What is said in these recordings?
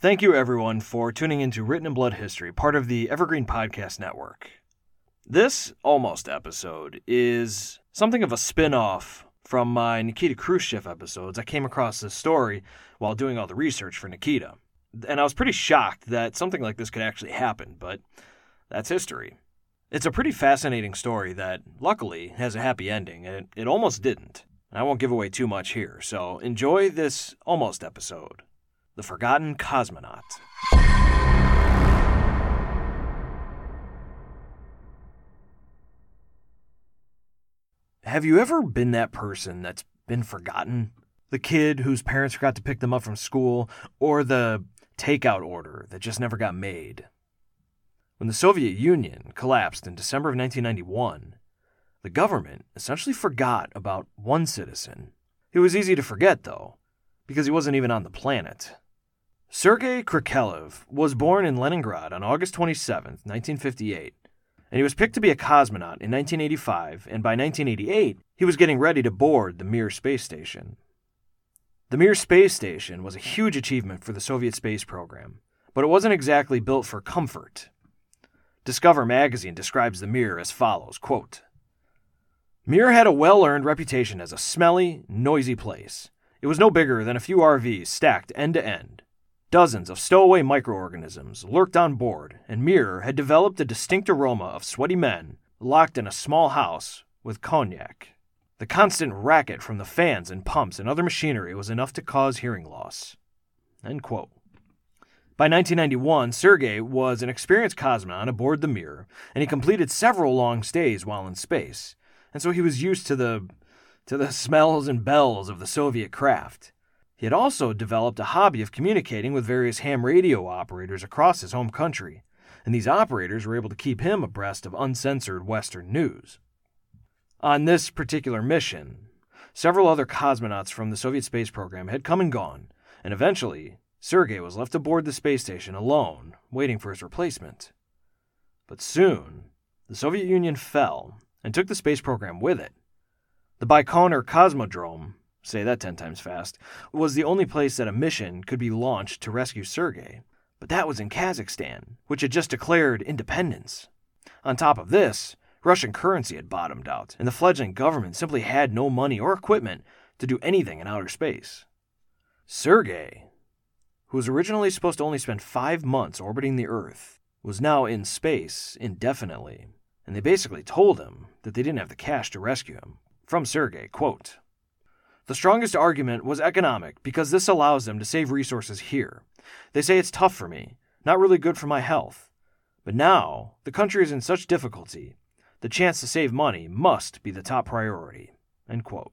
Thank you, everyone, for tuning into Written in Blood History, part of the Evergreen Podcast Network. This almost episode is something of a spin off from my Nikita Khrushchev episodes. I came across this story while doing all the research for Nikita. And I was pretty shocked that something like this could actually happen, but that's history. It's a pretty fascinating story that, luckily, has a happy ending, and it, it almost didn't. I won't give away too much here, so enjoy this almost episode The Forgotten Cosmonaut. Have you ever been that person that's been forgotten? The kid whose parents forgot to pick them up from school, or the takeout order that just never got made. When the Soviet Union collapsed in December of 1991, the government essentially forgot about one citizen. It was easy to forget, though, because he wasn't even on the planet. Sergei Krikalev was born in Leningrad on August 27, 1958, and he was picked to be a cosmonaut in 1985, and by 1988, he was getting ready to board the Mir space station. The Mir space station was a huge achievement for the Soviet space program, but it wasn't exactly built for comfort. Discover magazine describes the Mir as follows quote, Mir had a well earned reputation as a smelly, noisy place. It was no bigger than a few RVs stacked end to end. Dozens of stowaway microorganisms lurked on board, and Mir had developed a distinct aroma of sweaty men locked in a small house with cognac. The constant racket from the fans and pumps and other machinery was enough to cause hearing loss. By 1991, Sergei was an experienced cosmonaut aboard the Mir, and he completed several long stays while in space, and so he was used to the to the smells and bells of the Soviet craft. He had also developed a hobby of communicating with various ham radio operators across his home country, and these operators were able to keep him abreast of uncensored Western news. On this particular mission, several other cosmonauts from the Soviet space program had come and gone, and eventually, Sergei was left aboard the space station alone, waiting for his replacement. But soon, the Soviet Union fell and took the space program with it. The Baikonur Cosmodrome, say that 10 times fast, was the only place that a mission could be launched to rescue Sergei. But that was in Kazakhstan, which had just declared independence. On top of this, Russian currency had bottomed out, and the fledgling government simply had no money or equipment to do anything in outer space. Sergei, who was originally supposed to only spend five months orbiting the Earth, was now in space indefinitely, and they basically told him that they didn't have the cash to rescue him. From Sergei, quote, The strongest argument was economic because this allows them to save resources here. They say it's tough for me, not really good for my health. But now, the country is in such difficulty the chance to save money must be the top priority. End quote.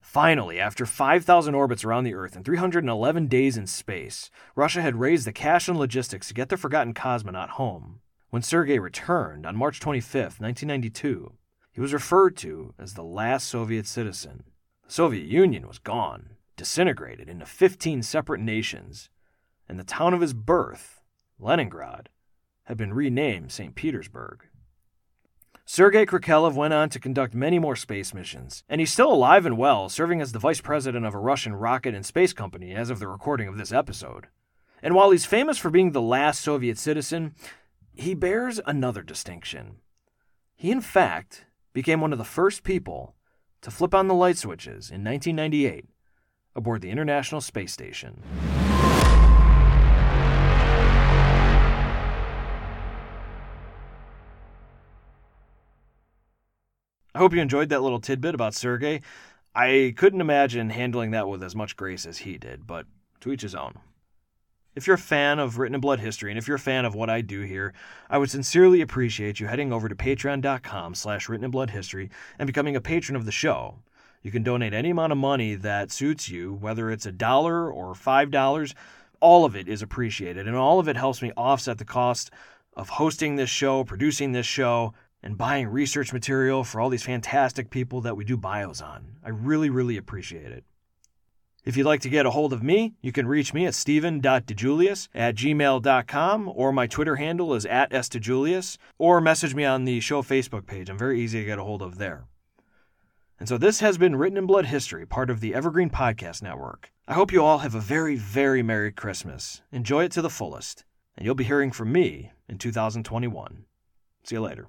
Finally, after 5,000 orbits around the Earth and 311 days in space, Russia had raised the cash and logistics to get the forgotten cosmonaut home. When Sergei returned on March 25, 1992, he was referred to as the last Soviet citizen. The Soviet Union was gone, disintegrated into 15 separate nations, and the town of his birth, Leningrad, had been renamed St. Petersburg. Sergei Krikalev went on to conduct many more space missions, and he's still alive and well, serving as the vice president of a Russian rocket and space company as of the recording of this episode. And while he's famous for being the last Soviet citizen, he bears another distinction. He, in fact, became one of the first people to flip on the light switches in 1998 aboard the International Space Station. I hope you enjoyed that little tidbit about Sergei. I couldn't imagine handling that with as much grace as he did, but to each his own. If you're a fan of Written in Blood history, and if you're a fan of what I do here, I would sincerely appreciate you heading over to patreon.com slash written in blood history and becoming a patron of the show. You can donate any amount of money that suits you, whether it's a dollar or five dollars. All of it is appreciated, and all of it helps me offset the cost of hosting this show, producing this show, and buying research material for all these fantastic people that we do bios on. I really, really appreciate it. If you'd like to get a hold of me, you can reach me at stephen.dejulius at gmail.com, or my Twitter handle is at stjulius, or message me on the show Facebook page. I'm very easy to get a hold of there. And so this has been Written in Blood History, part of the Evergreen Podcast Network. I hope you all have a very, very Merry Christmas. Enjoy it to the fullest. And you'll be hearing from me in 2021. See you later.